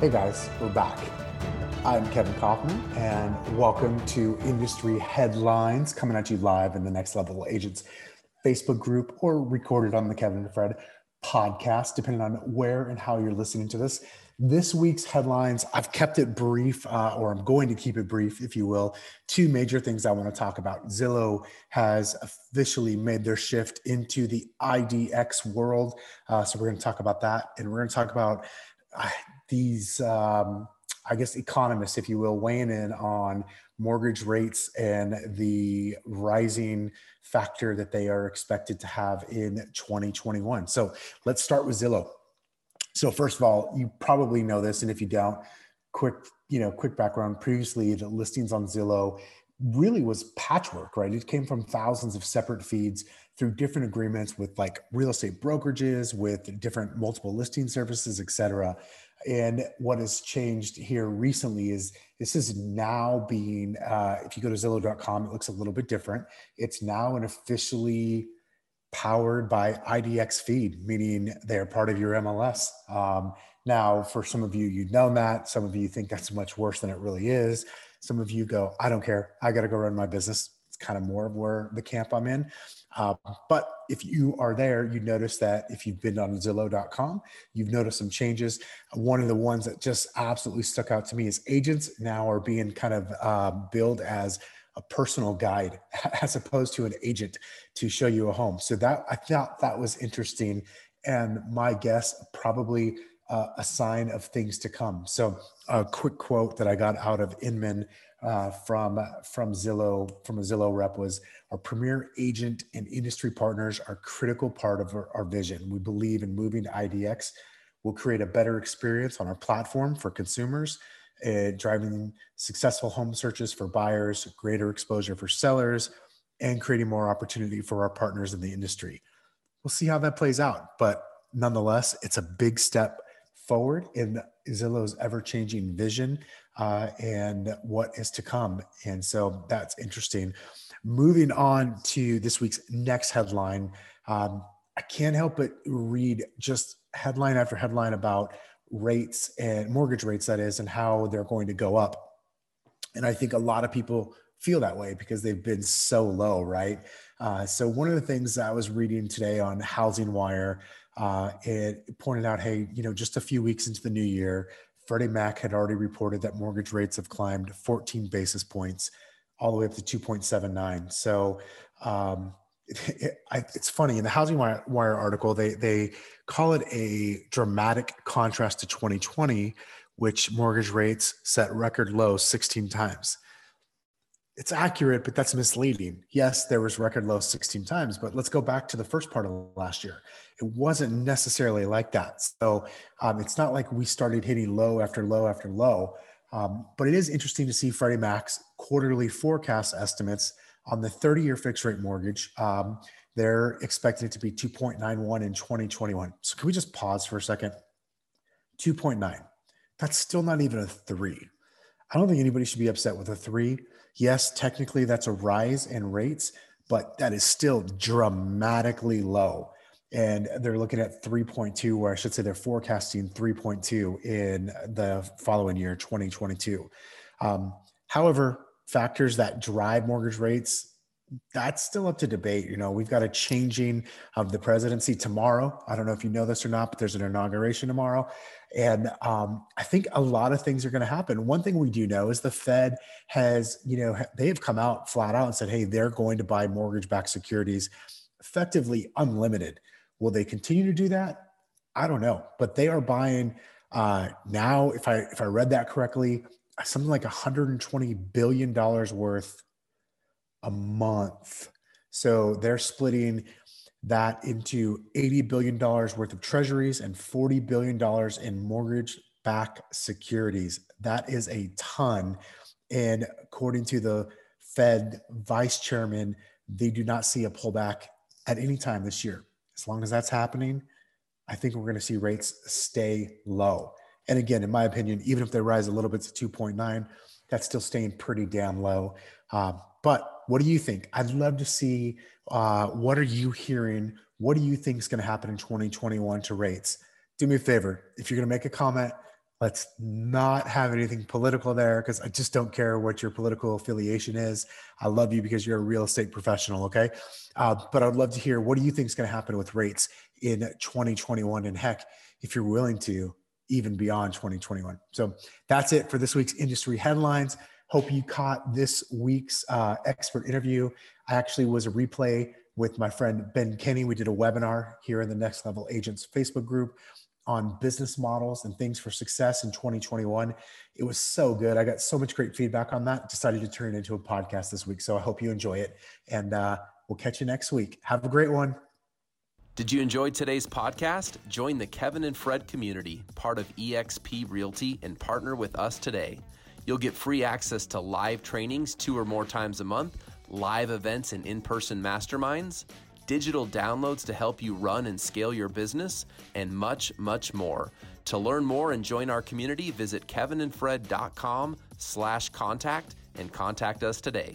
Hey guys, we're back. I'm Kevin Kauffman, and welcome to Industry Headlines coming at you live in the Next Level Agents Facebook group or recorded on the Kevin and Fred podcast, depending on where and how you're listening to this. This week's headlines, I've kept it brief, uh, or I'm going to keep it brief, if you will. Two major things I want to talk about. Zillow has officially made their shift into the IDX world. Uh, so we're going to talk about that. And we're going to talk about uh, these, um, I guess, economists, if you will, weighing in on mortgage rates and the rising factor that they are expected to have in 2021. So let's start with Zillow. So first of all, you probably know this, and if you don't, quick you know quick background. Previously, the listings on Zillow really was patchwork, right? It came from thousands of separate feeds through different agreements with like real estate brokerages, with different multiple listing services, et cetera. And what has changed here recently is this is now being, uh, if you go to Zillow.com, it looks a little bit different. It's now an officially powered by IDX feed, meaning they're part of your MLS. Um, now, for some of you, you've known that. Some of you think that's much worse than it really is. Some of you go, I don't care. I got to go run my business. It's kind of more of where the camp I'm in. Uh, but if you are there, you notice that if you've been on Zillow.com, you've noticed some changes. One of the ones that just absolutely stuck out to me is agents now are being kind of uh, billed as a personal guide as opposed to an agent to show you a home. So that I thought that was interesting, and my guess probably uh, a sign of things to come. So a quick quote that I got out of Inman uh, from from Zillow from a Zillow rep was our premier agent and industry partners are critical part of our, our vision. We believe in moving to IDX will create a better experience on our platform for consumers, uh, driving successful home searches for buyers, greater exposure for sellers, and creating more opportunity for our partners in the industry. We'll see how that plays out, but nonetheless, it's a big step forward in Zillow's ever changing vision uh, and what is to come. And so that's interesting. Moving on to this week's next headline, um, I can't help but read just headline after headline about rates and mortgage rates, that is, and how they're going to go up. And I think a lot of people feel that way because they've been so low, right? Uh, so, one of the things I was reading today on Housing Wire uh, it pointed out, hey, you know, just a few weeks into the new year, Freddie Mac had already reported that mortgage rates have climbed 14 basis points, all the way up to 2.79. So um, it, it, it's funny in the Housing Wire, article, they they call it a dramatic contrast to 2020, which mortgage rates set record low 16 times it's accurate, but that's misleading. Yes, there was record low 16 times, but let's go back to the first part of last year. It wasn't necessarily like that. So um, it's not like we started hitting low after low after low. Um, but it is interesting to see Freddie Mac's quarterly forecast estimates on the 30 year fixed rate mortgage. Um, they're expecting it to be 2.91 in 2021. So can we just pause for a second? 2.9. That's still not even a three. I don't think anybody should be upset with a three Yes, technically that's a rise in rates, but that is still dramatically low. And they're looking at 3.2, where I should say they're forecasting 3.2 in the following year, 2022. Um, however, factors that drive mortgage rates that's still up to debate. You know, we've got a changing of the presidency tomorrow. I don't know if you know this or not, but there's an inauguration tomorrow. And um, I think a lot of things are going to happen. One thing we do know is the Fed has, you know, they have come out flat out and said, hey, they're going to buy mortgage backed securities effectively unlimited. Will they continue to do that? I don't know, but they are buying uh, now. If I if I read that correctly, something like 120 billion dollars worth a month. So they're splitting that into $80 billion worth of treasuries and $40 billion in mortgage backed securities. That is a ton. And according to the Fed vice chairman, they do not see a pullback at any time this year. As long as that's happening, I think we're going to see rates stay low. And again, in my opinion, even if they rise a little bit to 2.9, that's still staying pretty damn low. Uh, but what do you think? I'd love to see uh, what are you hearing? What do you think is going to happen in 2021 to rates? Do me a favor. If you're going to make a comment, Let's not have anything political there because I just don't care what your political affiliation is. I love you because you're a real estate professional, okay? Uh, but I'd love to hear what do you think is going to happen with rates in 2021? And heck, if you're willing to, even beyond 2021. So that's it for this week's industry headlines. Hope you caught this week's uh, expert interview. I actually was a replay with my friend Ben Kenny. We did a webinar here in the Next Level Agents Facebook group on business models and things for success in 2021. It was so good. I got so much great feedback on that. Decided to turn it into a podcast this week. So I hope you enjoy it. And uh, we'll catch you next week. Have a great one. Did you enjoy today's podcast? Join the Kevin and Fred community, part of eXp Realty, and partner with us today. You'll get free access to live trainings two or more times a month, live events and in person masterminds, digital downloads to help you run and scale your business, and much, much more. To learn more and join our community, visit kevinandfred.com slash contact and contact us today.